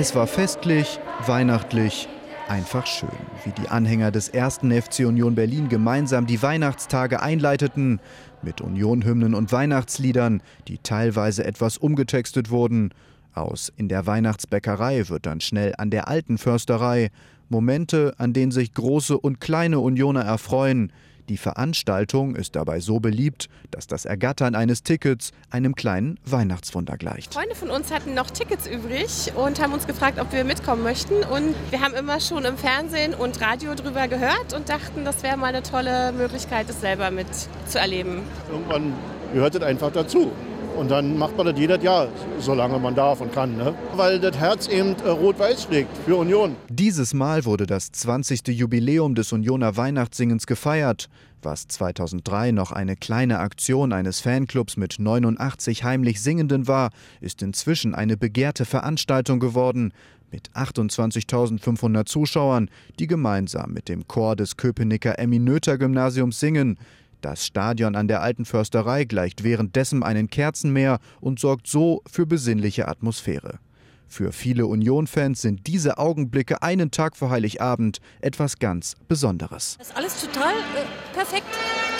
Es war festlich, weihnachtlich, einfach schön, wie die Anhänger des ersten FC Union Berlin gemeinsam die Weihnachtstage einleiteten, mit Unionhymnen und Weihnachtsliedern, die teilweise etwas umgetextet wurden. Aus In der Weihnachtsbäckerei wird dann schnell an der alten Försterei. Momente, an denen sich große und kleine Unioner erfreuen, die Veranstaltung ist dabei so beliebt, dass das Ergattern eines Tickets einem kleinen Weihnachtswunder gleicht. Freunde von uns hatten noch Tickets übrig und haben uns gefragt, ob wir mitkommen möchten. Und wir haben immer schon im Fernsehen und Radio drüber gehört und dachten, das wäre mal eine tolle Möglichkeit, das selber mitzuerleben. Irgendwann gehört es einfach dazu. Und dann macht man das jedes Jahr, solange man darf und kann. Ne? Weil das Herz eben äh, rot-weiß schlägt für Union. Dieses Mal wurde das 20. Jubiläum des Unioner Weihnachtssingens gefeiert. Was 2003 noch eine kleine Aktion eines Fanclubs mit 89 heimlich Singenden war, ist inzwischen eine begehrte Veranstaltung geworden. Mit 28.500 Zuschauern, die gemeinsam mit dem Chor des Köpenicker Emmy-Noether-Gymnasiums singen. Das Stadion an der Alten Försterei gleicht währenddessen einen Kerzenmeer und sorgt so für besinnliche Atmosphäre. Für viele Union-Fans sind diese Augenblicke einen Tag vor Heiligabend etwas ganz Besonderes. Das ist alles total äh, perfekt.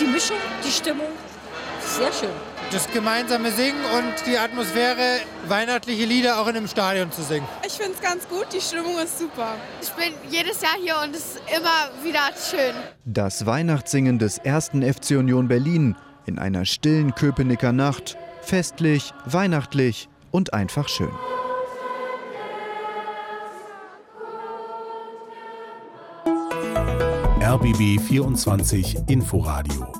Die Mischung, die Stimmung, sehr schön das gemeinsame Singen und die Atmosphäre, weihnachtliche Lieder auch in einem Stadion zu singen. Ich finde es ganz gut, die Stimmung ist super. Ich bin jedes Jahr hier und es ist immer wieder schön. Das Weihnachtssingen des ersten FC Union Berlin in einer stillen Köpenicker Nacht, festlich, weihnachtlich und einfach schön. RBB 24 Inforadio